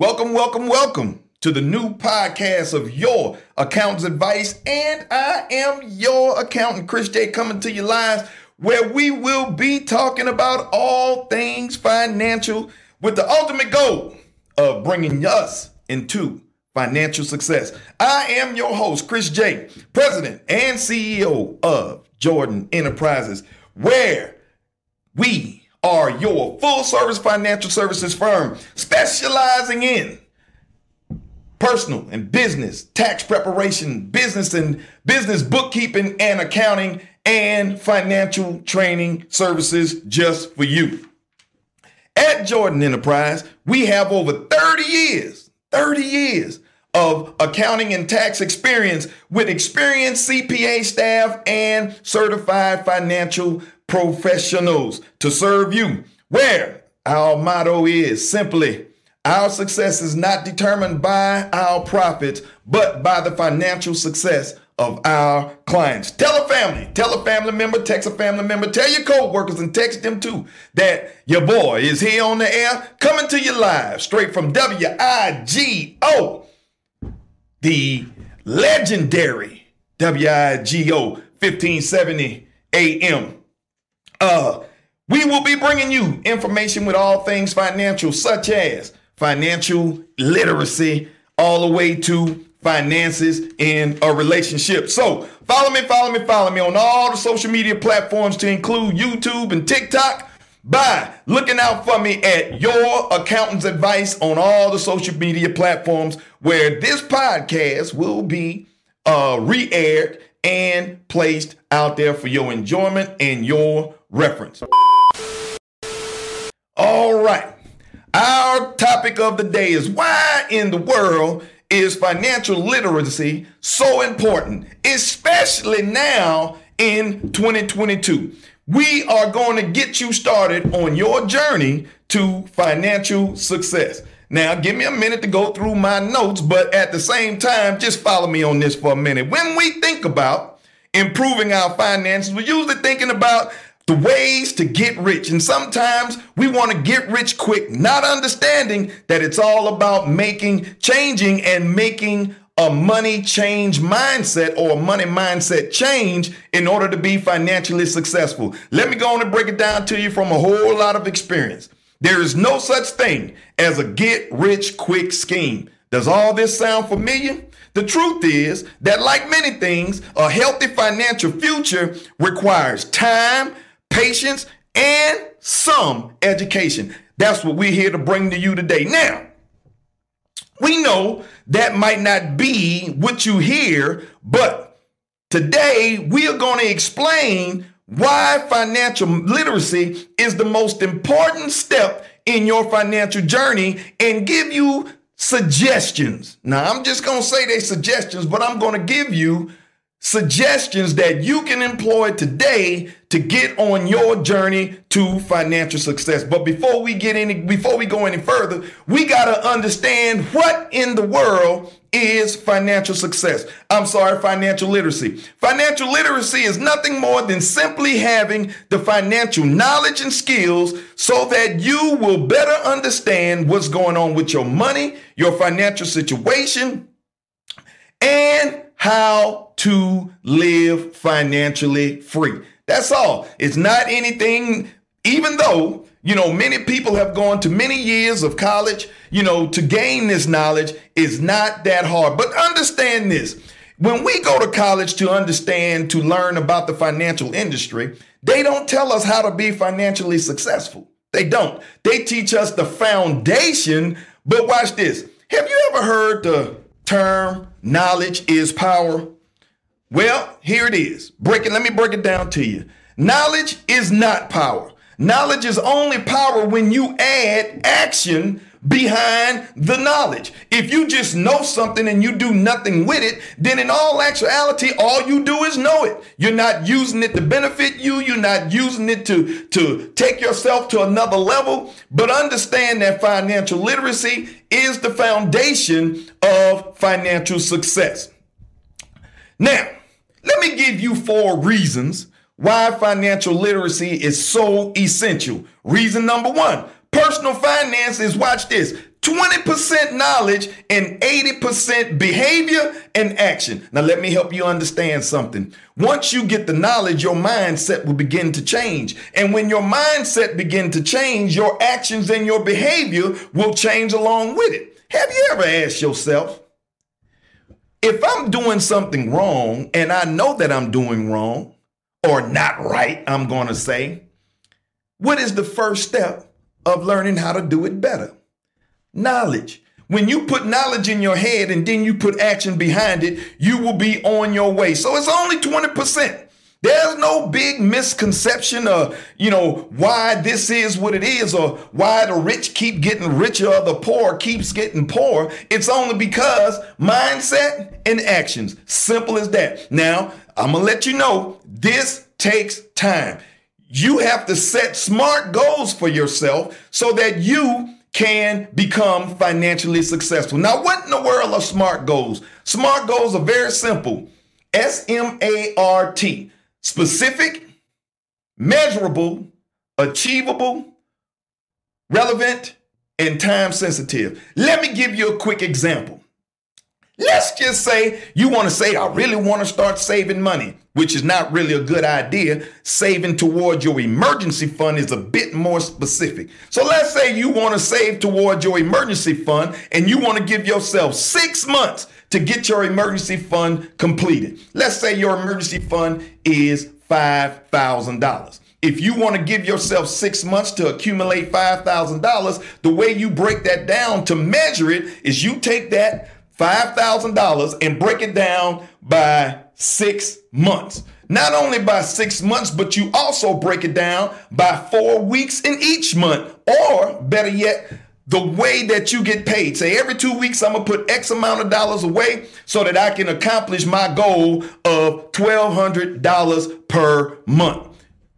Welcome, welcome, welcome to the new podcast of Your Accountant's Advice. And I am your accountant, Chris J, coming to you live, where we will be talking about all things financial with the ultimate goal of bringing us into financial success. I am your host, Chris J, President and CEO of Jourdan Enterprises, where we are your full service financial services firm specializing in personal and business tax preparation, business and business bookkeeping and accounting, and financial training services just for you. At Jourdan Enterprise, we have over 30 years, 30 years of accounting and tax experience with experienced CPA staff and certified financial professionals to serve you. Where our motto is simply our success is not determined by our profits, but by the financial success of our clients. Tell a family, tell a family member, text a family member, tell your co-workers and text them too that your boy is here on the air coming to you live straight from WIGO, the legendary WIGO 1570 AM uh, we will be bringing you information with all things financial, such as financial literacy, all the way to finances in a relationship. So follow me, follow me, follow me on all the social media platforms to include YouTube and TikTok by looking out for me at Your Accountant's Advice on all the social media platforms where this podcast will be uh, re aired and placed out there for your enjoyment and your reference. All right. Our topic of the day is why in the world is financial literacy so important, especially now in 2022. We are going to get you started on your journey to financial success. Now, give me a minute to go through my notes, but at the same time, just follow me on this for a minute. When we think about improving our finances, we're usually thinking about the ways to get rich. And sometimes we want to get rich quick, not understanding that it's all about making, changing, and making a money change mindset or a money mindset change in order to be financially successful. Let me go on and break it down to you from a whole lot of experience. There is no such thing as a get rich quick scheme. Does all this sound familiar? The truth is that, like many things, a healthy financial future requires time, patience, and some education. That's what we're here to bring to you today. Now, we know that might not be what you hear, but today we are going to explain why financial literacy is the most important step in your financial journey and give you suggestions. Now, I'm just going to say they suggestions, but I'm going to give you suggestions that you can employ today to get on your journey to financial success. But before we get any before we go any further, we got to understand what in the world is financial success. I'm sorry, financial literacy. Financial literacy is nothing more than simply having the financial knowledge and skills so that you will better understand what's going on with your money, your financial situation, and how to live financially free. That's all. It's not anything, even though, you know, many people have gone to many years of college, you know, to gain this knowledge is not that hard. But understand this. When we go to college to understand, to learn about the financial industry, they don't tell us how to be financially successful. They don't. They teach us the foundation. But watch this. Have you ever heard the term knowledge is power? Well, here it is. Break it. Let me break it down to you. Knowledge is not power. Knowledge is only power when you add action behind the knowledge. If you just know something and you do nothing with it, then in all actuality, all you do is know it. You're not using it to benefit you. You're not using it to, to take yourself to another level. But understand that financial literacy is the foundation of financial success. Now, let me give you four reasons why financial literacy is so essential. Reason number one, Personal finance is, watch this, 20% knowledge and 80% behavior and action. Now, let me help you understand something. Once you get the knowledge, your mindset will begin to change. And when your mindset begin to change, your actions and your behavior will change along with it. Have you ever asked yourself, if I'm doing something wrong and I know that I'm doing wrong or not right, I'm going to say, what is the first step of learning how to do it better? Knowledge. When you put knowledge in your head and then you put action behind it, you will be on your way. So it's only 20%. There's no big misconception of, you know, why this is what it is or why the rich keep getting richer or the poor keeps getting poor. It's only because mindset and actions. Simple as that. Now, I'm going to let you know this takes time. You have to set smart goals for yourself so that you can become financially successful. Now, what in the world are SMART goals? SMART goals are very simple S M A R T specific, measurable, achievable, relevant, and time sensitive. Let me give you a quick example. Let's just say you want to say, I really want to start saving money, which is not really a good idea. Saving towards your emergency fund is a bit more specific. So let's say you want to save towards your emergency fund and you want to give yourself six months to get your emergency fund completed. Let's say your emergency fund is $5,000. If you want to give yourself six months to accumulate $5,000, the way you break that down to measure it is you take that $5,000 and break it down by six months. Not only by six months, but you also break it down by four weeks in each month, or better yet, the way that you get paid. Say every two weeks, I'm gonna put X amount of dollars away so that I can accomplish my goal of $1,200 per month.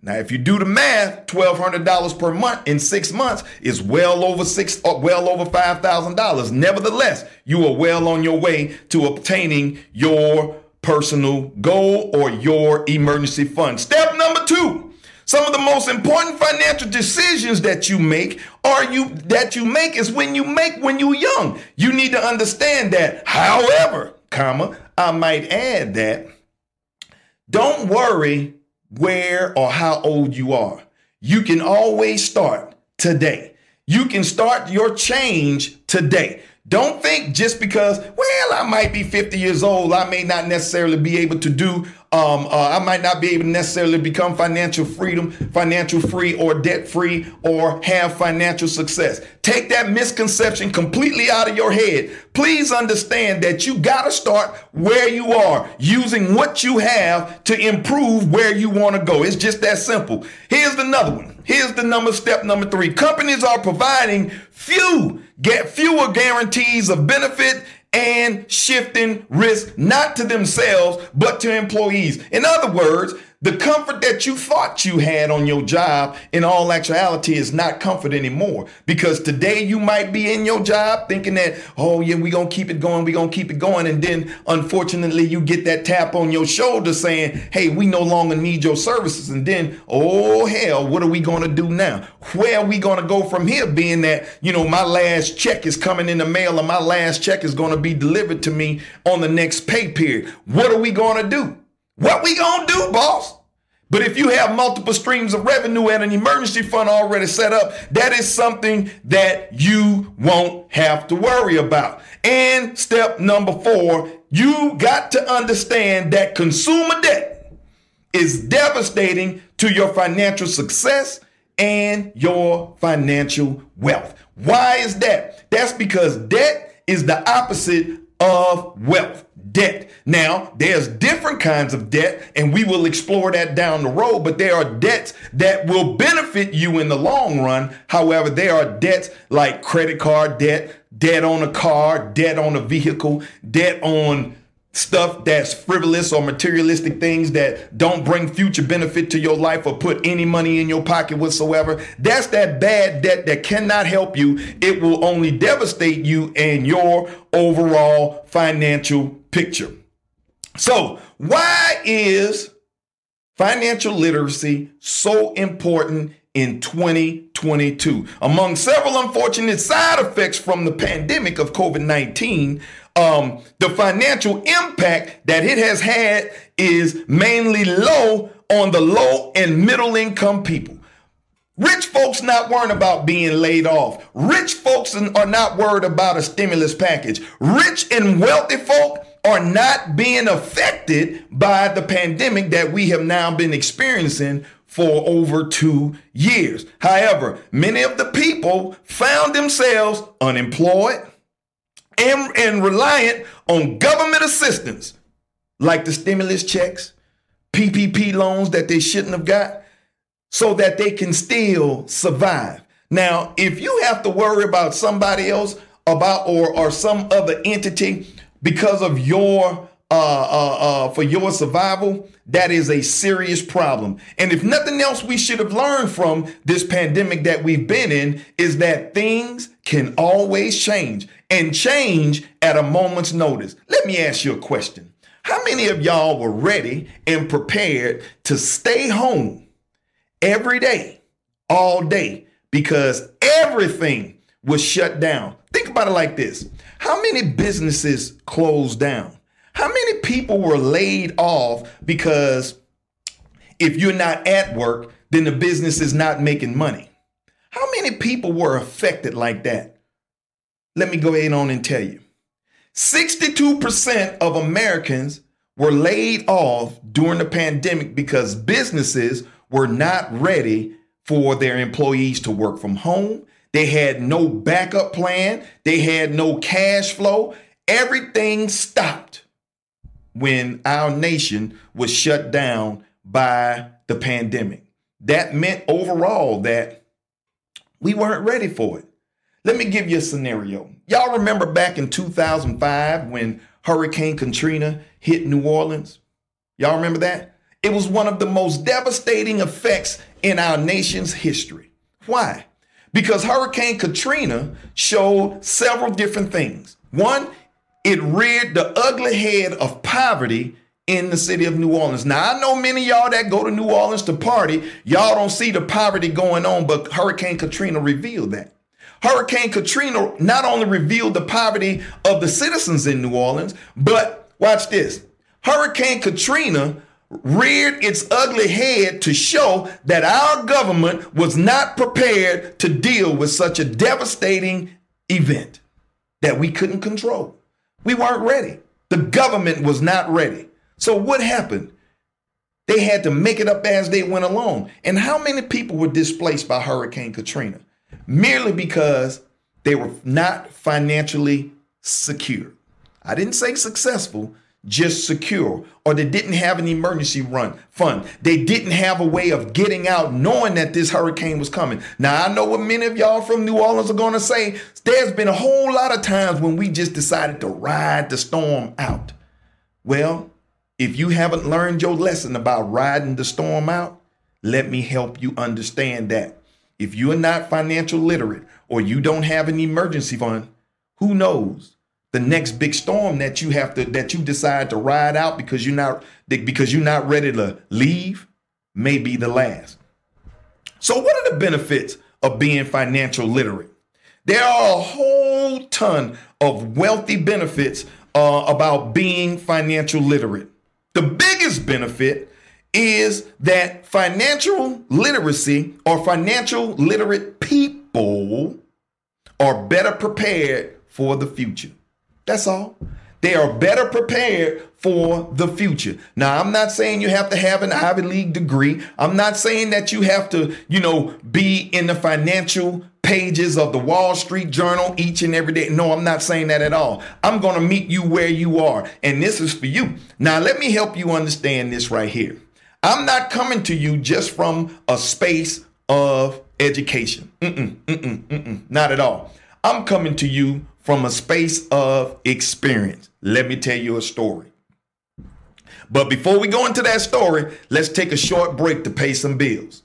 Now, if you do the math, twelve hundred dollars per month in six months is well over six, uh, well over five thousand dollars. Nevertheless, you are well on your way to obtaining your personal goal or your emergency fund. Step number two: some of the most important financial decisions that you make are you that you make is when you make when you're young. You need to understand that. However, comma, I might add that. Don't worry where or how old you are. You can always start today. You can start your change today. Don't think just because, well, I might be 50 years old, I may not necessarily be able to do um, uh, I might not be able to necessarily become financial freedom, financial free, or debt free, or have financial success. Take that misconception completely out of your head. Please understand that you got to start where you are, using what you have to improve where you want to go. It's just that simple. Here's another one. Here's the number step number three. Companies are providing few, get fewer guarantees of benefit and shifting risk not to themselves, but to employees. In other words, the comfort that you thought you had on your job in all actuality is not comfort anymore because today you might be in your job thinking that, oh yeah, going to keep it going. Going to keep it going. And then unfortunately you get that tap on your shoulder saying, hey, we no longer need your services. And then, oh hell, what are we to do now? Where are we to go from here being that, you know, my last check is coming in the mail and my last check is to be delivered to me on the next pay period. What are we to do? What we gonna do, boss? But if you have multiple streams of revenue and an emergency fund already set up, that is something that you won't have to worry about. And step number four, you got to understand that consumer debt is devastating to your financial success and your financial wealth. Why is that? That's because debt is the opposite of wealth debt. Now, there's different kinds of debt, and we will explore that down the road, but there are debts that will benefit you in the long run. However, there are debts like credit card debt, debt on a car, debt on a vehicle, debt on stuff that's frivolous or materialistic things that don't bring future benefit to your life or put any money in your pocket whatsoever. That's that bad debt that cannot help you. It will only devastate you and your overall financial picture. So, why is financial literacy so important in 2022. Among several unfortunate side effects from the pandemic of COVID 19, um, the financial impact that it has had is mainly low on the low and middle income people. Rich folks not worrying about being laid off. Rich folks are not worried about a stimulus package. Rich and wealthy folk are not being affected by the pandemic that we have now been experiencing for over two years. However, many of the people found themselves unemployed and, and reliant on government assistance, like the stimulus checks, PPP loans that they shouldn't have got, so that they can still survive. Now, if you have to worry about somebody else about or or some other entity because of your uh, uh, uh, for your survival, that is a serious problem. And if nothing else, we should have learned from this pandemic that we've been in is that things can always change and change at a moment's notice. Let me ask you a question. How many of y'all were ready and prepared to stay home every day, all day, because everything was shut down? Think about it like this How many businesses closed down? How many people were laid off because if you're not at work, then the business is not making money? How many people were affected like that? Let me go ahead on and tell you. 62% of Americans were laid off during the pandemic because businesses were not ready for their employees to work from home. They had no backup plan, they had no cash flow. Everything stopped when our nation was shut down by the pandemic. That meant overall that we weren't ready for it. Let me give you a scenario. Y'all remember back in 2005 when Hurricane Katrina hit New Orleans? Y'all remember that? It was one of the most devastating effects in our nation's history. Why? Because Hurricane Katrina showed several different things. One, it reared the ugly head of poverty in the city of New Orleans. Now, I know many y'all that go to New Orleans to party, y'all don't see the poverty going on, but Hurricane Katrina revealed that. Hurricane Katrina not only revealed the poverty of the citizens in New Orleans, but watch this Hurricane Katrina reared its ugly head to show that our government was not prepared to deal with such a devastating event that we couldn't control. We weren't ready. The government was not ready. So what happened? They had to make it up as they went along. And how many people were displaced by Hurricane Katrina? Merely because they were not financially secure. I didn't say successful, just secure, or they didn't have an emergency run fund. They didn't have a way of getting out knowing that this hurricane was coming. Now, I know what many of y'all from New Orleans are going to say. There's been a whole lot of times when we just decided to ride the storm out. Well, if you haven't learned your lesson about riding the storm out, let me help you understand that. If you are not financial literate or you don't have an emergency fund, who knows? The next big storm that you have to that you decide to ride out because you're not because you're not ready to leave may be the last. So what are the benefits of being financial literate? There are a whole ton of wealthy benefits uh, about being financial literate. The biggest benefit is that financial literacy or financial literate people are better prepared for the future. That's all. They are better prepared for the future. Now, I'm not saying you have to have an Ivy League degree. I'm not saying that you have to, you know, be in the financial pages of the Wall Street Journal each and every day. No, I'm not saying that at all. I'm going to meet you where you are. And this is for you. Now, let me help you understand this right here. I'm not coming to you just from a space of education. Mm-mm, mm-mm, mm-mm, not at all. I'm coming to you from a space of experience. Let me tell you a story. But before we go into that story, let's take a short break to pay some bills.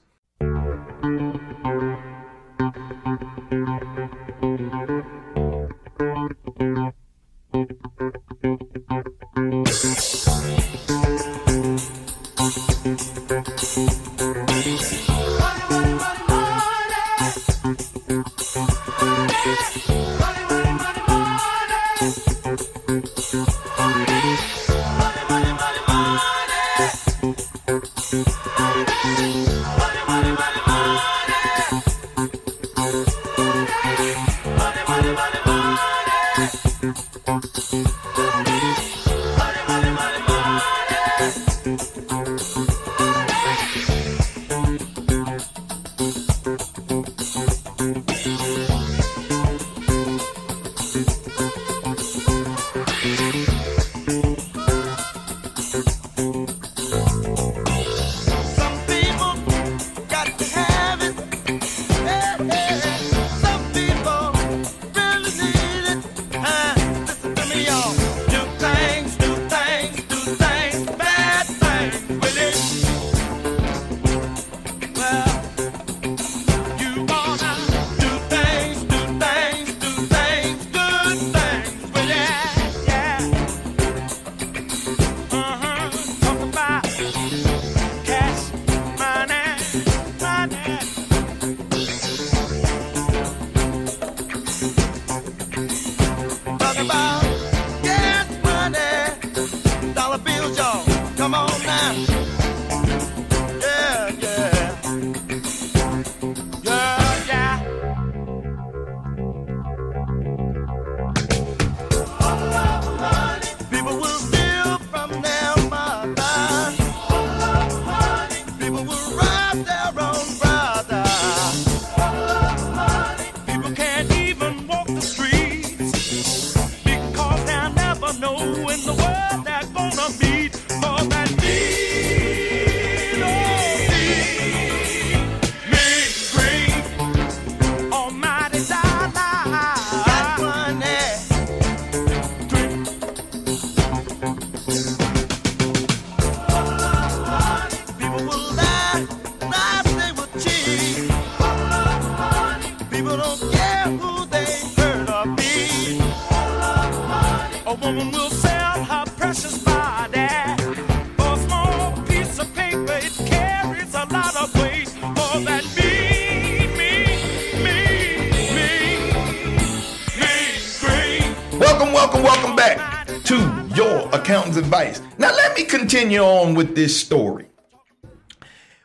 With this story.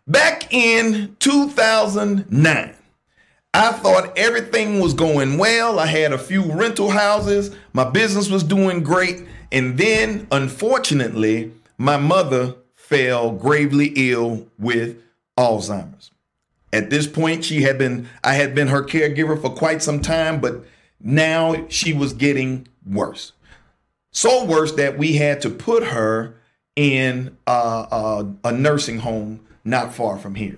Back in 2009, I thought everything was going well. I had a few rental houses, my business was doing great. And then, unfortunately, my mother fell gravely ill with Alzheimer's. At this point, she had been I had been her caregiver for quite some time, but now she was getting worse. So worse that we had to put her in a, a nursing home not far from here.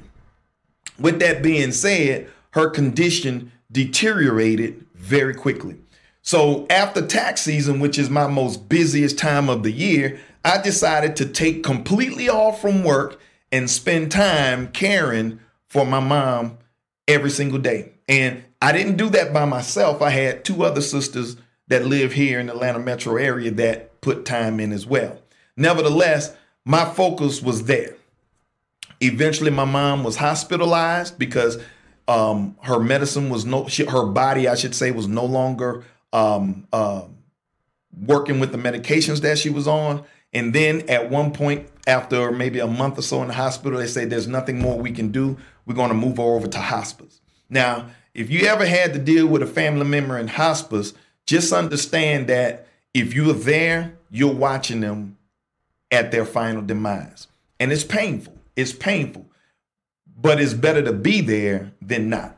With that being said, her condition deteriorated very quickly. So after tax season, which is my most busiest time of the year, I decided to take completely off from work and spend time caring for my mom every single day. And I didn't do that by myself. I had two other sisters that live here in the Atlanta metro area that put time in as well. Nevertheless, my focus was there. Eventually, my mom was hospitalized because um, her medicine was no, she, her body, I should say, was no longer um, uh, working with the medications that she was on. And then at one point, after maybe a month or so in the hospital, they say there's nothing more we can do. We're going to move her over to hospice. Now, if you ever had to deal with a family member in hospice, just understand that if you're there, you're watching them at their final demise. And it's painful. It's painful. But it's better to be there than not.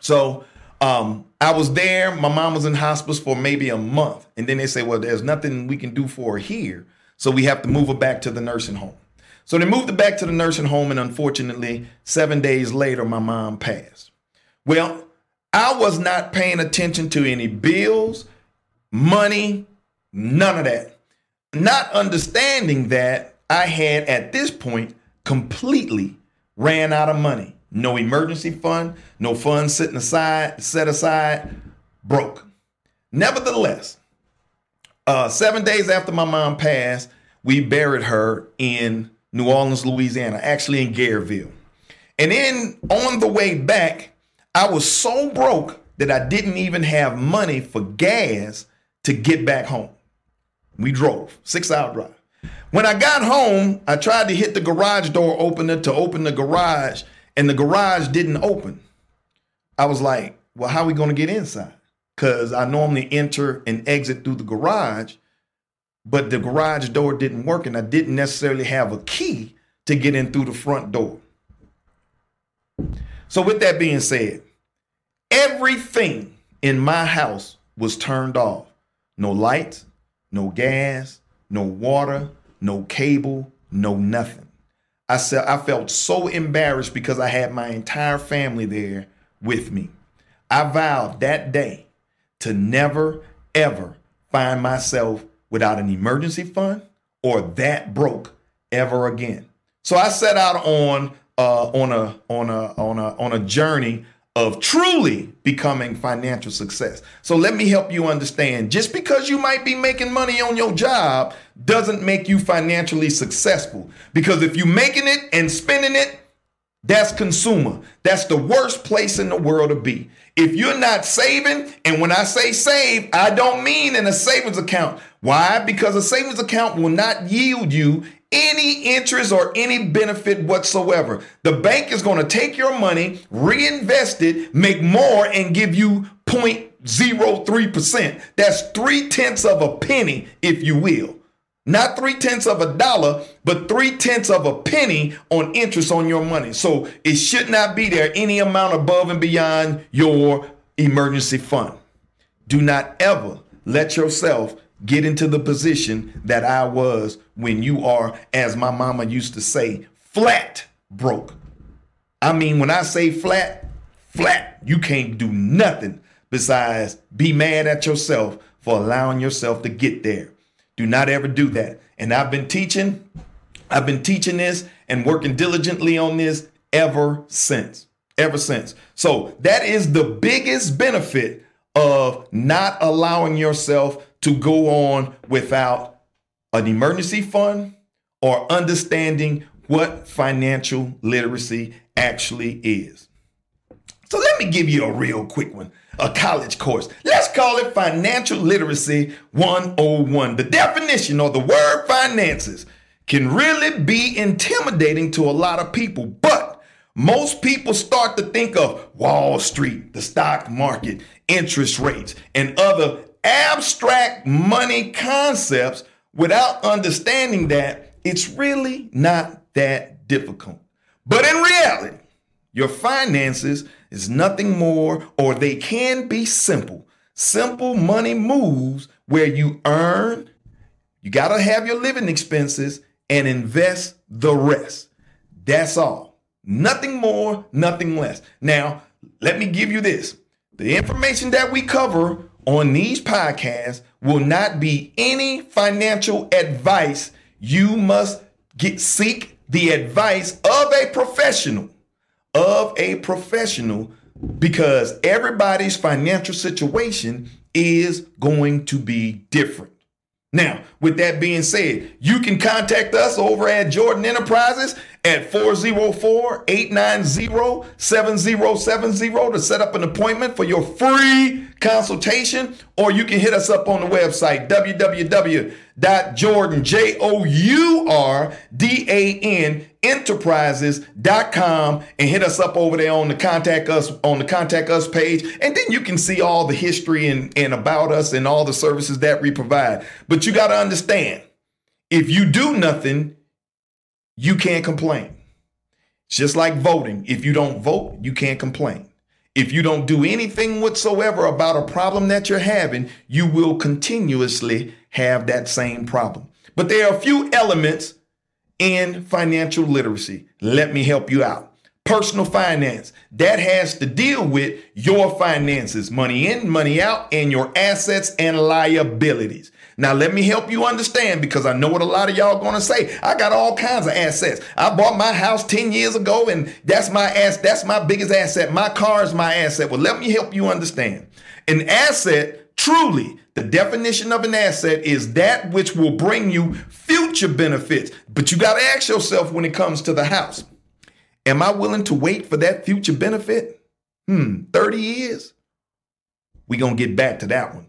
So um, I was there. My mom was in hospice for maybe a month. And then they say, well, there's nothing we can do for her here. So we have to move her back to the nursing home. So they moved her back to the nursing home. And unfortunately, seven days later, my mom passed. Well, I was not paying attention to any bills, money, none of that. Not understanding that I had at this point completely ran out of money. No emergency fund, no funds sitting aside, set aside, broke. Nevertheless, uh, seven days after my mom passed, we buried her in New Orleans, Louisiana, actually in Garyville. And then on the way back, I was so broke that I didn't even have money for gas to get back home. We drove, six hour drive. When I got home, I tried to hit the garage door opener to open the garage, and the garage didn't open. I was like, well, how are we going to get inside? Because I normally enter and exit through the garage, but the garage door didn't work and I didn't necessarily have a key to get in through the front door. So, with that being said, everything in my house was turned off no lights, no gas, no water, no cable, no nothing. I said I felt so embarrassed because I had my entire family there with me. I vowed that day to never ever find myself without an emergency fund or that broke ever again. So I set out on uh, on a on a on a on a journey of truly becoming financial success. So let me help you understand just because you might be making money on your job doesn't make you financially successful. Because if you're making it and spending it, that's consumer. That's the worst place in the world to be. If you're not saving, and when I say save, I don't mean in a savings account. Why? Because a savings account will not yield you any interest or any benefit whatsoever. The bank is going to take your money, reinvest it, make more, and give you 0.03%. That's three tenths of a penny, if you will. Not three tenths of a dollar, but three tenths of a penny on interest on your money. So it should not be there any amount above and beyond your emergency fund. Do not ever let yourself get into the position that I was when you are, as my mama used to say, flat broke. I mean, when I say flat, flat, you can't do nothing besides be mad at yourself for allowing yourself to get there. Do not ever do that. And I've been teaching, I've been teaching this and working diligently on this ever since. Ever since. So that is the biggest benefit of not allowing yourself to go on without an emergency fund or understanding what financial literacy actually is. So let me give you a real quick one, a college course. Let's call it Financial Literacy 101. The definition or the word finances can really be intimidating to a lot of people, but most people start to think of Wall Street, the stock market, interest rates, and other abstract money concepts without understanding that it's really not that difficult. But in reality, your finances is nothing more, or they can be simple. Simple money moves where you earn, you got to have your living expenses and invest the rest. That's all. Nothing more, nothing less. Now, let me give you this the information that we cover on these podcasts will not be any financial advice. You must get seek the advice of a professional, of a professional, because everybody's financial situation is going to be different. Now, with that being said, you can contact us over at Jourdan Enterprises at 404-890-7070 to set up an appointment for your free consultation, or you can hit us up on the website www.jourdan, J-O-U-R-D-A-N, enterprises.com and hit us up over there on the contact us on the contact us page. And then you can see all the history and, and about us and all the services that we provide. But you got to understand if you do nothing you can't complain. It's just like voting if you don't vote you can't complain. If you don't do anything whatsoever about a problem that you're having, you will continuously have that same problem. But there are a few elements in financial literacy. Let me help you out. Personal finance, that has to deal with your finances, money in, money out, and your assets and liabilities. Now, let me help you understand because I know what a lot of y'all gonna say. I got all kinds of assets. I bought my house 10 years ago, and that's my ass, that's my biggest asset. My car is my asset. Well, let me help you understand. An asset, truly, the definition of an asset is that which will bring you future benefits. But you got to ask yourself when it comes to the house Am I willing to wait for that future benefit? Hmm, 30 years? We're going to get back to that one.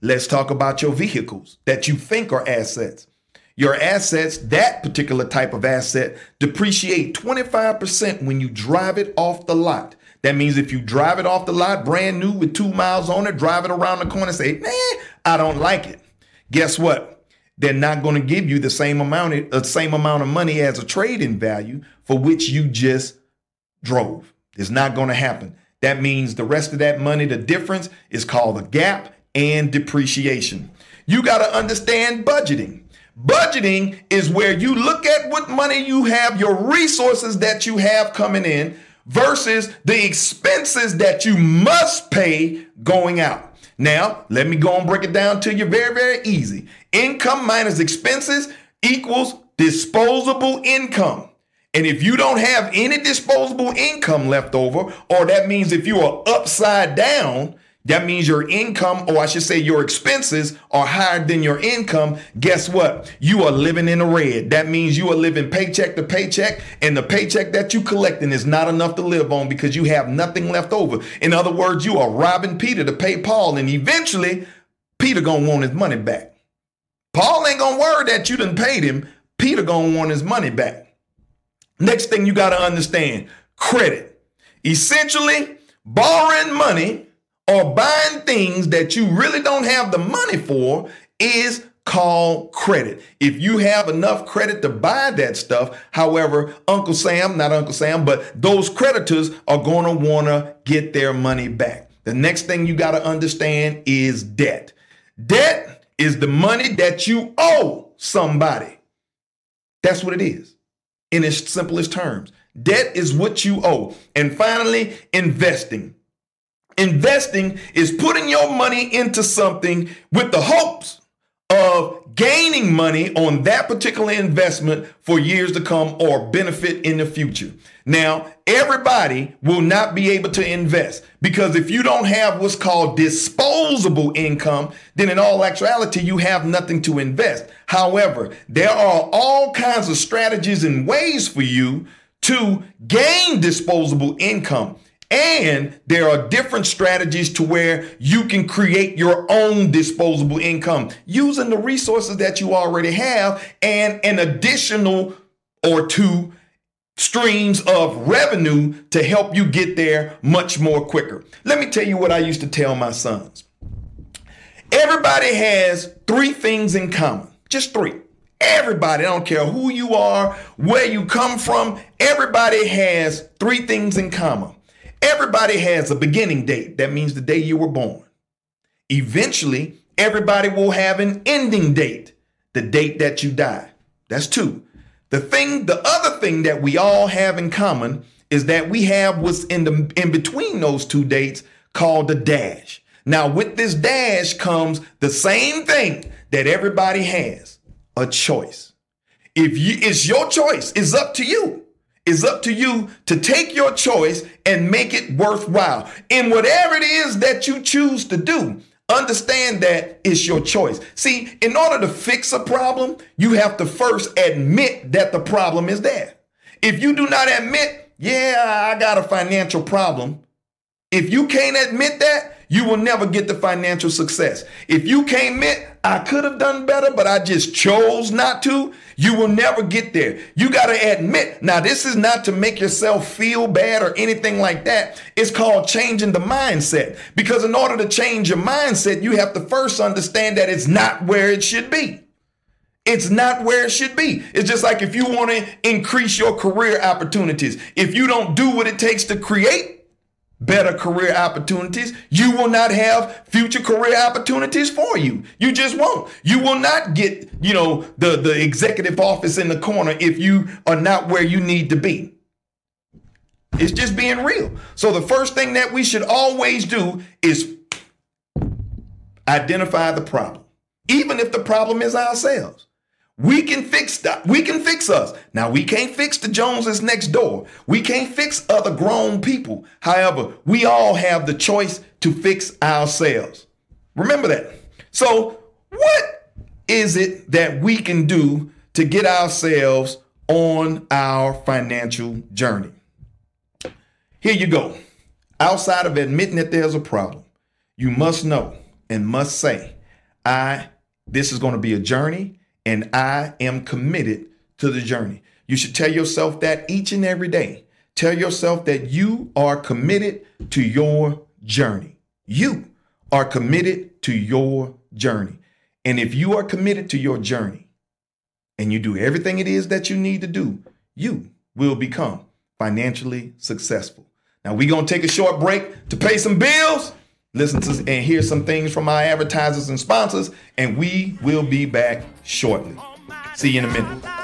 Let's talk about your vehicles that you think are assets. Your assets, that particular type of asset, depreciate 25% when you drive it off the lot. That means if you drive it off the lot brand new with two miles on it, drive it around the corner, and say, "Man, I don't like it." Guess what? They're not going to give you the same amount, the same amount of money as a trade-in value for which you just drove. It's not going to happen. That means the rest of that money, the difference is called the gap and depreciation. You got to understand budgeting. Budgeting is where you look at what money you have, your resources that you have coming in versus the expenses that you must pay going out. Now, let me go and break it down to you very, very easy. Income minus expenses equals disposable income. And if you don't have any disposable income left over, or that means if you are upside down, that means your income, or I should say your expenses, are higher than your income. Guess what? You are living in the red. That means you are living paycheck to paycheck, and the paycheck that you collecting is not enough to live on because you have nothing left over. In other words, you are robbing Peter to pay Paul, and eventually Peter gonna want his money back. Paul ain't gonna worry that you done paid him. Peter gonna want his money back. Next thing you got to understand credit. Essentially, borrowing money or buying things that you really don't have the money for is called credit. If you have enough credit to buy that stuff, however, Uncle Sam, not Uncle Sam, but those creditors are going to want to get their money back. The next thing you got to understand is debt. Debt is the money that you owe somebody. That's what it is in its simplest terms. Debt is what you owe. And finally, investing. Investing is putting your money into something with the hopes of gaining money on that particular investment for years to come or benefit in the future. Now, everybody will not be able to invest because if you don't have what's called disposable income, then in all actuality, you have nothing to invest. However, there are all kinds of strategies and ways for you to gain disposable income. And there are different strategies to where you can create your own disposable income using the resources that you already have and an additional or two streams of revenue to help you get there much more quicker. Let me tell you what I used to tell my sons. Everybody has three things in common, just three. Everybody, I don't care who you are, where you come from, everybody has three things in common. Everybody has a beginning date. That means the day you were born. Eventually, everybody will have an ending date, the date that you die. That's two. The thing, the other thing that we all have in common is that we have what's in the in between those two dates called the dash. Now, with this dash comes the same thing that everybody has, a choice. If you it's your choice, it's up to you. It's up to you to take your choice and make it worthwhile. In whatever it is that you choose to do, understand that it's your choice. See, in order to fix a problem, you have to first admit that the problem is there. If you do not admit, yeah, I got a financial problem, if you can't admit that, you will never get the financial success. If you can't admit, I could have done better, but I just chose not to, you will never get there. You got to admit. Now, this is not to make yourself feel bad or anything like that. It's called changing the mindset. Because in order to change your mindset, you have to first understand that it's not where it should be. It's not where it should be. It's just like if you want to increase your career opportunities, if you don't do what it takes to create better career opportunities. You will not have future career opportunities for you. You just won't. You will not get, you know, the, the executive office in the corner if you are not where you need to be. It's just being real. So the first thing that we should always do is identify the problem, even if the problem is ourselves. We can fix that. We can fix us. Now we can't fix the Joneses next door. We can't fix other grown people. However, we all have the choice to fix ourselves. Remember that. So, what is it that we can do to get ourselves on our financial journey? Here you go. Outside of admitting that there's a problem, you must know and must say, I this is going to be a journey and I am committed to the journey. You should tell yourself that each and every day. Tell yourself that you are committed to your journey. You are committed to your journey. And if you are committed to your journey and you do everything it is that you need to do, you will become financially successful. Now, we're going to take a short break to pay some bills, listen to and hear some things from our advertisers and sponsors, and we will be back shortly. See you in a minute.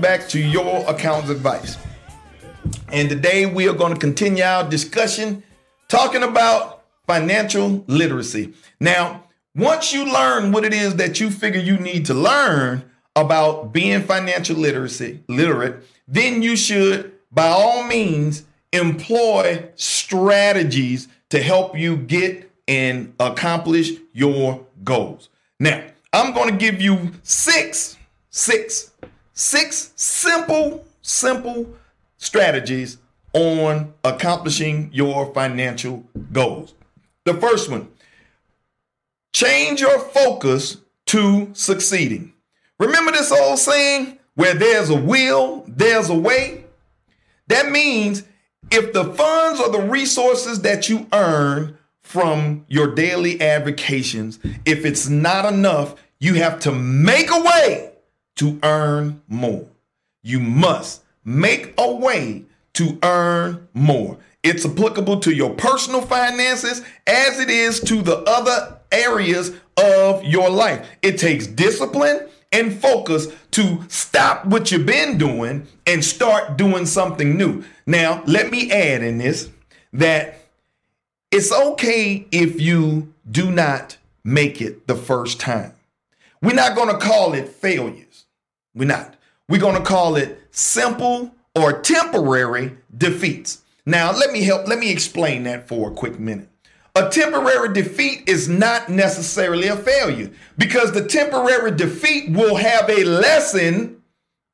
Back to your accounts advice. And today we are going to continue our discussion talking about financial literacy. Now, once you learn what it is that you figure you need to learn about being financial literacy literate, then you should by all means employ strategies to help you get and accomplish your goals. Now, I'm going to give you six, six, six simple, simple strategies on accomplishing your financial goals. The first one, change your focus to succeeding. Remember this old saying, where there's a will, there's a way? That means if the funds or the resources that you earn from your daily avocations, if it's not enough, you have to make a way to earn more. You must make a way to earn more. It's applicable to your personal finances as it is to the other areas of your life. It takes discipline and focus to stop what you've been doing and start doing something new. Now, let me add in this that it's okay if you do not make it the first time. We're not going to call it failures. We're not. We're going to call it simple or temporary defeats. Now, let me help, let me explain that for a quick minute. A temporary defeat is not necessarily a failure because the temporary defeat will have a lesson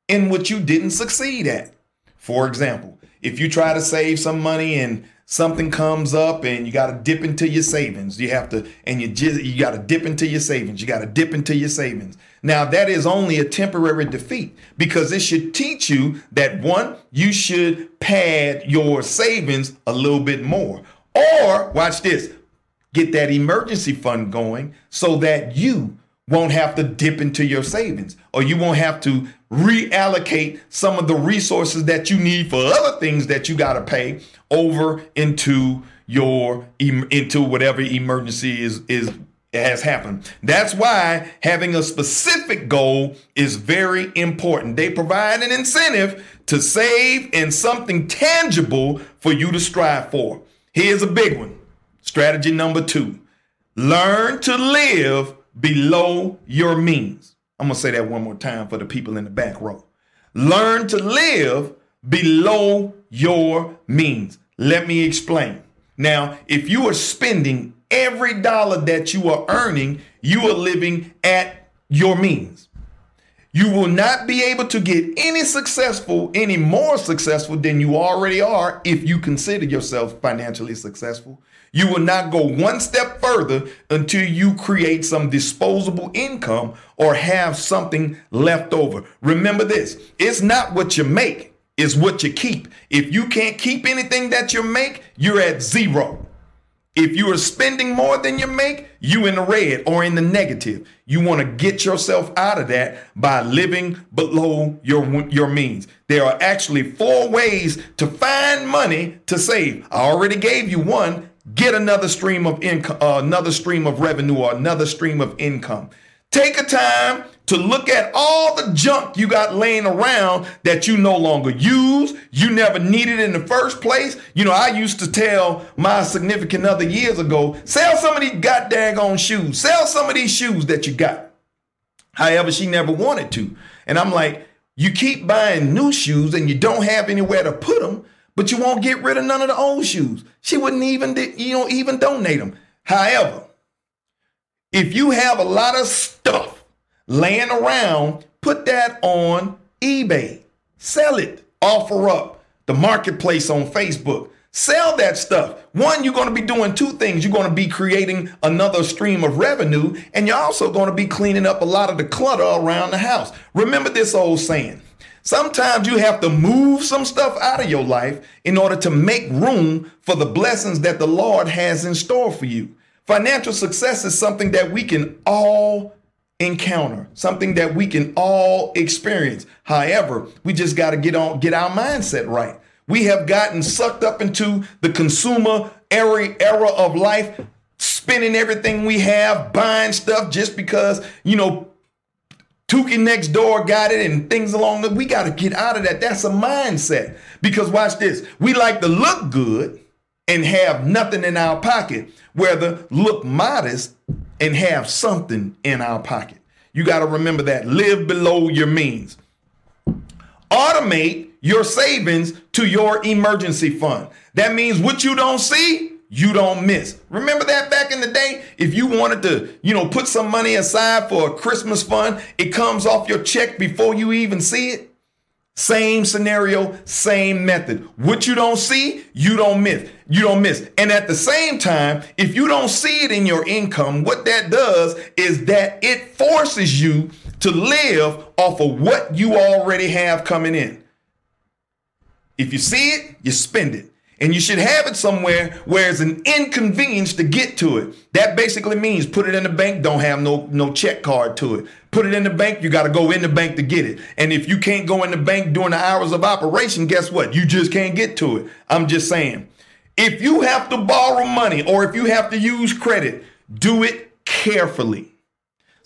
in what you didn't succeed at. For example, if you try to save some money and something comes up and you got to dip into your savings, you have to, and you just, you got to dip into your savings, you got to dip into your savings. Now, that is only a temporary defeat because it should teach you that one, you should pad your savings a little bit more. Or, watch this, get that emergency fund going so that you won't have to dip into your savings or you won't have to reallocate some of the resources that you need for other things that you got to pay over into your into whatever emergency is is has happened. That's why having a specific goal is very important. They provide an incentive to save and something tangible for you to strive for. Here's a big one. Strategy number 2. Learn to live below your means. I'm going to say that one more time for the people in the back row. Learn to live below your means. Let me explain. Now, if you are spending every dollar that you are earning, you are living at your means. You will not be able to get any successful, any more successful than you already are if you consider yourself financially successful. You will not go one step further until you create some disposable income or have something left over. Remember this it's not what you make, it's what you keep. If you can't keep anything that you make, you're at zero. If you are spending more than you make, you in the red or in the negative. You want to get yourself out of that by living below your your means. There are actually four ways to find money to save. I already gave you one. Get another stream of income, uh, another stream of revenue, or another stream of income. Take a time to look at all the junk you got laying around that you no longer use, you never needed in the first place. You know, I used to tell my significant other years ago, sell some of these goddamn shoes, sell some of these shoes that you got. However, she never wanted to. And I'm like, you keep buying new shoes and you don't have anywhere to put them, but you won't get rid of none of the old shoes. She wouldn't even, you know, even donate them. However, if you have a lot of stuff laying around, put that on eBay. Sell it. Offer up the marketplace on Facebook. Sell that stuff. One, you're going to be doing two things. You're going to be creating another stream of revenue, and you're also going to be cleaning up a lot of the clutter around the house. Remember this old saying Sometimes you have to move some stuff out of your life in order to make room for the blessings that the Lord has in store for you. Financial success is something that we can all encounter, something that we can all experience. However, we just got to get on get our mindset right. We have gotten sucked up into the consumer era, era of life, spending everything we have, buying stuff just because, you know, Tukey next door got it and things along that. we got to get out of that. That's a mindset. Because watch this. We like to look good and have nothing in our pocket, whether look modest and have something in our pocket. You got to remember that. Live below your means. Automate your savings to your emergency fund. That means what you don't see, you don't miss. Remember that back in the day? If you wanted to, you know, put some money aside for a Christmas fund, it comes off your check before you even see it. Same scenario, same method. What you don't see, you don't miss. You don't miss. And at the same time, if you don't see it in your income, what that does is that it forces you to live off of what you already have coming in. If you see it, you spend it. And you should have it somewhere where it's an inconvenience to get to it. That basically means put it in the bank, don't have no, no check card to it. Put it in the bank, you got to go in the bank to get it. And if you can't go in the bank during the hours of operation, guess what? You just can't get to it. I'm just saying. If you have to borrow money or if you have to use credit, do it carefully.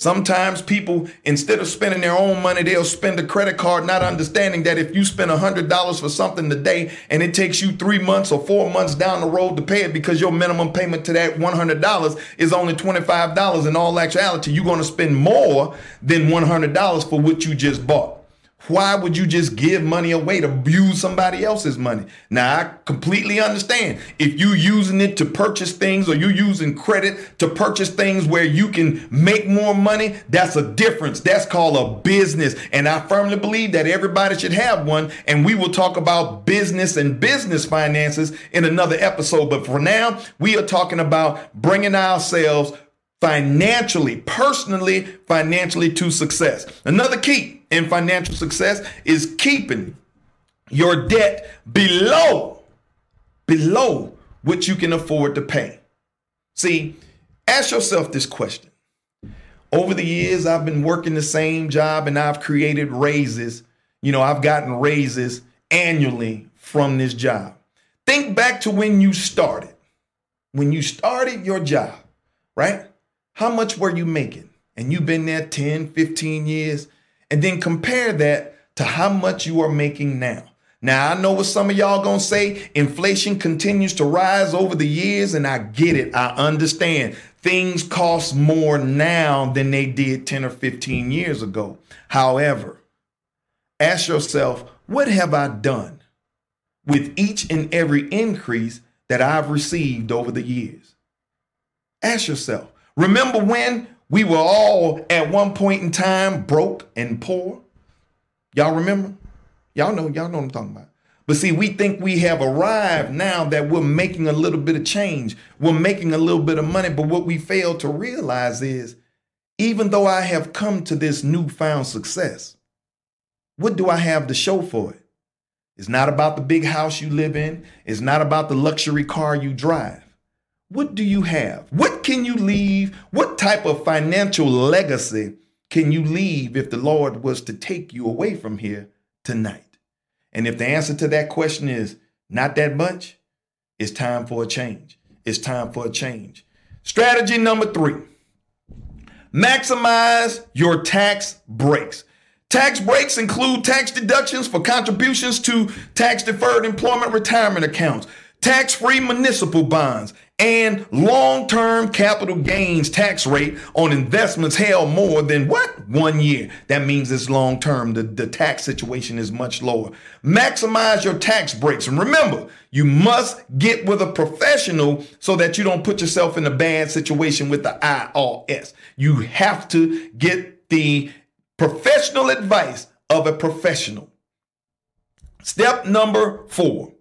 Sometimes people, instead of spending their own money, they'll spend a credit card, not understanding that if you spend $100 for something today and it takes you three months or four months down the road to pay it because your minimum payment to that $100 is only $25, in all actuality, you're going to spend more than $100 for what you just bought. Why would you just give money away to use somebody else's money? Now, I completely understand. If you using it to purchase things or you using credit to purchase things where you can make more money, that's a difference. That's called a business. And I firmly believe that everybody should have one. And we will talk about business and business finances in another episode. But for now, we are talking about bringing ourselves financially, personally, financially to success. Another key in financial success is keeping your debt below below what you can afford to pay. See, ask yourself this question. Over the years I've been working the same job and I've created raises. You know, I've gotten raises annually from this job. Think back to when you started. When you started your job, right? How much were you making? And you've been there 10, 15 years. And then compare that to how much you are making now. Now, I know what some of y'all gonna say. Inflation continues to rise over the years, and I get it. I understand. Things cost more now than they did 10 or 15 years ago. However, ask yourself, what have I done with each and every increase that I've received over the years? Ask yourself, Remember when we were all at one point in time broke and poor? Y'all remember? Y'all know, y'all know what I'm talking about. But see, we think we have arrived now that we're making a little bit of change. We're making a little bit of money. But what we fail to realize is even though I have come to this newfound success, what do I have to show for it? It's not about the big house you live in, it's not about the luxury car you drive. What do you have? What can you leave? What type of financial legacy can you leave if the Lord was to take you away from here tonight? And if the answer to that question is not that much, it's time for a change. It's time for a change. Strategy number three maximize your tax breaks. Tax breaks include tax deductions for contributions to tax deferred employment retirement accounts, tax free municipal bonds, and long-term capital gains tax rate on investments held more than what? One year. That means it's long-term. The, the tax situation is much lower. Maximize your tax breaks. And remember, you must get with a professional so that you don't put yourself in a bad situation with the IRS. You have to get the professional advice of a professional. Step number four,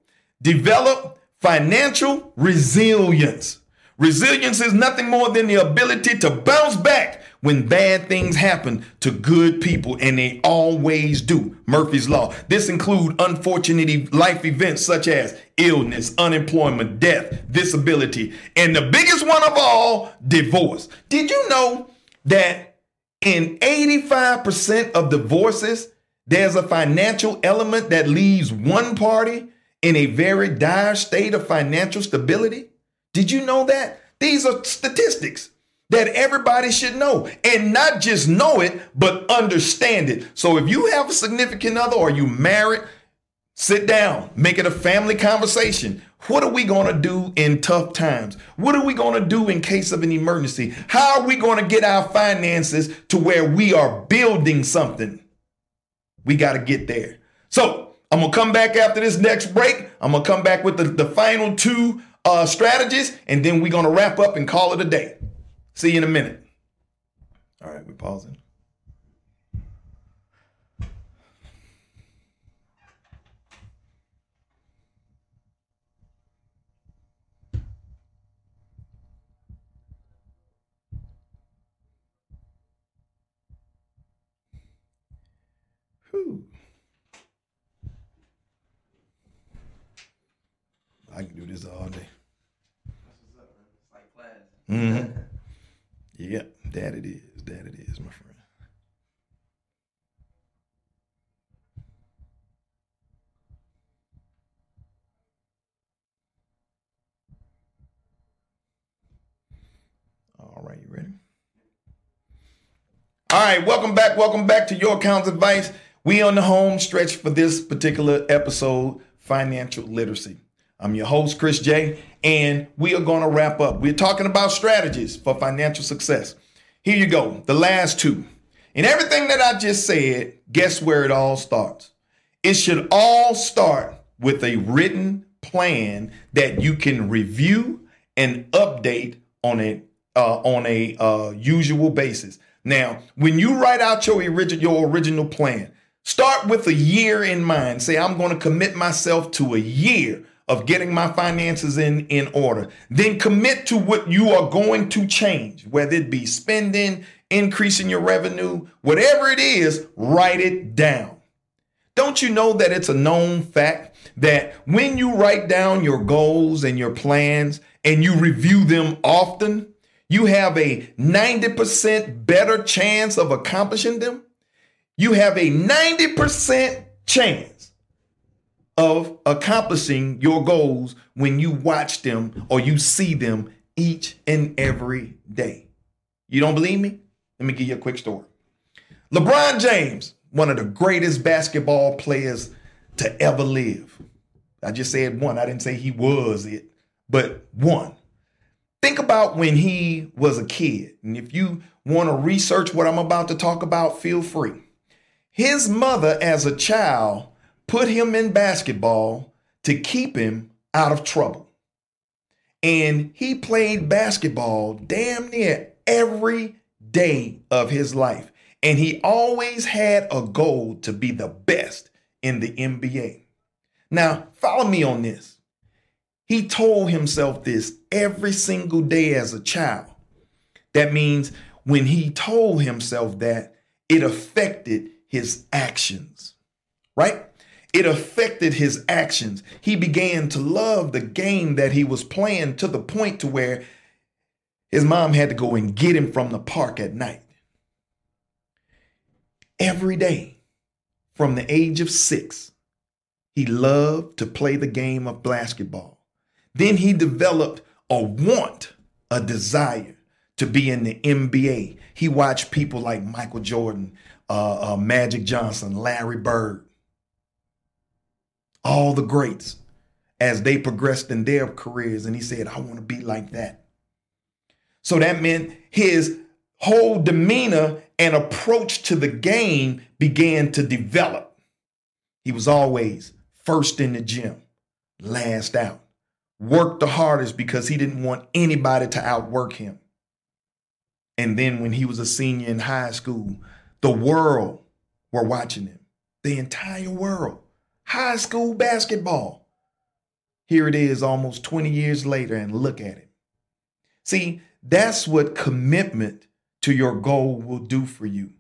develop financial resilience. Resilience is nothing more than the ability to bounce back when bad things happen to good people, and they always do. Murphy's Law. This include unfortunate life events such as illness, unemployment, death, disability, and the biggest one of all, divorce. Did you know that in 85% of divorces, there's a financial element that leaves one party in a very dire state of financial stability? Did you know that? These are statistics that everybody should know and not just know it, but understand it. So if you have a significant other or you married, sit down, make it a family conversation. What are we going to do in tough times? What are we going to do in case of an emergency? How are we going to get our finances to where we are building something? We got to get there. So I'm gonna come back after this next break. I'm gonna come back with the, the final two uh, strategies, and then we're gonna wrap up and call it a day. See you in a minute. All right, we're pausing. Whew. I can do this all day. Mm-hmm. Yeah, that it is. That it is, my friend. All right, you ready? All right, welcome back. Welcome back to Your Accounts Advice. We on the home stretch for this particular episode, financial literacy. I'm your host, Chris J, and we are going to wrap up. We're talking about strategies for financial success. Here you go, the last two. And everything that I just said, guess where it all starts? It should all start with a written plan that you can review and update on a uh, on a uh, usual basis. Now, when you write out your original your original plan, start with a year in mind. Say, I'm going to commit myself to a year of getting my finances in in order. Then commit to what you are going to change, whether it be spending, increasing your revenue, whatever it is, write it down. Don't you know that it's a known fact that when you write down your goals and your plans and you review them often, you have a 90% better chance of accomplishing them? You have a 90% chance of accomplishing your goals when you watch them or you see them each and every day. You don't believe me? Let me give you a quick story. LeBron James, one of the greatest basketball players to ever live. I just said one. I didn't say he was it, but one. Think about when he was a kid. And if you want to research what I'm about to talk about, feel free. His mother, as a child, put him in basketball to keep him out of trouble. And he played basketball damn near every day of his life. And he always had a goal to be the best in the NBA. Now, follow me on this. He told himself this every single day as a child. That means when he told himself that, it affected his actions, right? It affected his actions. He began to love the game that he was playing to the point to where his mom had to go and get him from the park at night. Every day from the age of six, he loved to play the game of basketball. Then he developed a want, a desire to be in the NBA. He watched people like Michael Jordan, uh, uh, Magic Johnson, Larry Bird, all the greats as they progressed in their careers. And he said, I want to be like that. So that meant his whole demeanor and approach to the game began to develop. He was always first in the gym, last out. Worked the hardest because he didn't want anybody to outwork him. And then when he was a senior in high school, the world were watching him. The entire world. High school basketball. Here it is almost 20 years later, and look at it. See, that's what commitment to your goal will do for you.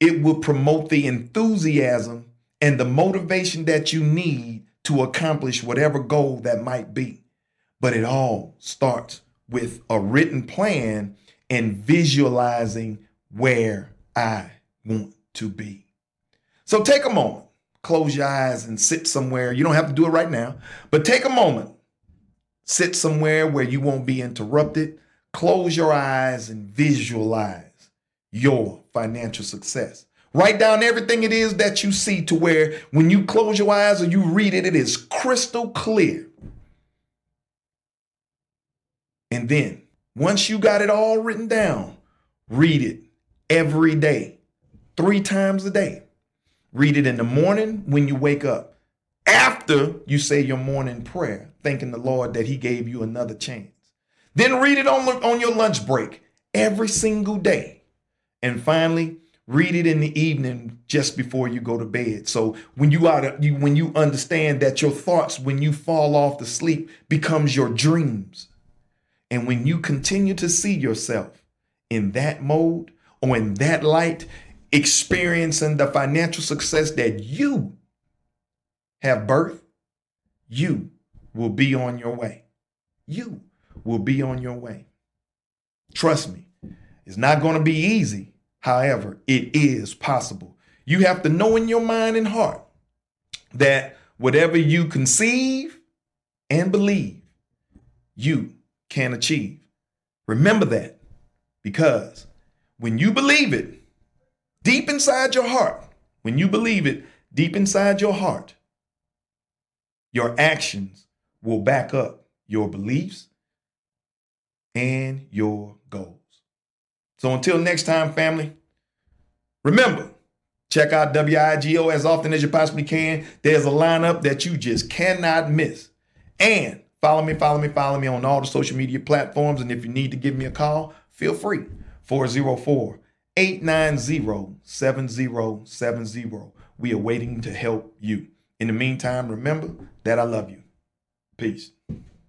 It will promote the enthusiasm and the motivation that you need to accomplish whatever goal that might be. But it all starts with a written plan and visualizing where I want to be. So take a moment, close your eyes and sit somewhere. You don't have to do it right now, but take a moment. Sit somewhere where you won't be interrupted. Close your eyes and visualize your financial success. Write down everything it is that you see to where when you close your eyes or you read it, it is crystal clear. And then, once you got it all written down, read it every day, three times a day. Read it in the morning when you wake up. After you say your morning prayer, thanking the Lord that He gave you another chance. Then read it on, on your lunch break every single day. And finally, read it in the evening just before you go to bed. So when you are you when you understand that your thoughts when you fall off to sleep becomes your dreams. And when you continue to see yourself in that mode or in that light, experiencing the financial success that you have birthed, you will be on your way. You will be on your way. Trust me, it's not going to be easy. However, it is possible. You have to know in your mind and heart that whatever you conceive and believe, you can achieve. Remember that because when you believe it deep inside your heart, when you believe it deep inside your heart, your actions will back up your beliefs and your goals. So until next time, family, remember, check out WIGO as often as you possibly can. There's a lineup that you just cannot miss. And follow me, follow me, follow me on all the social media platforms. And if you need to give me a call, feel free. 404 890 7070. We are waiting to help you. In the meantime, remember that I love you. Peace.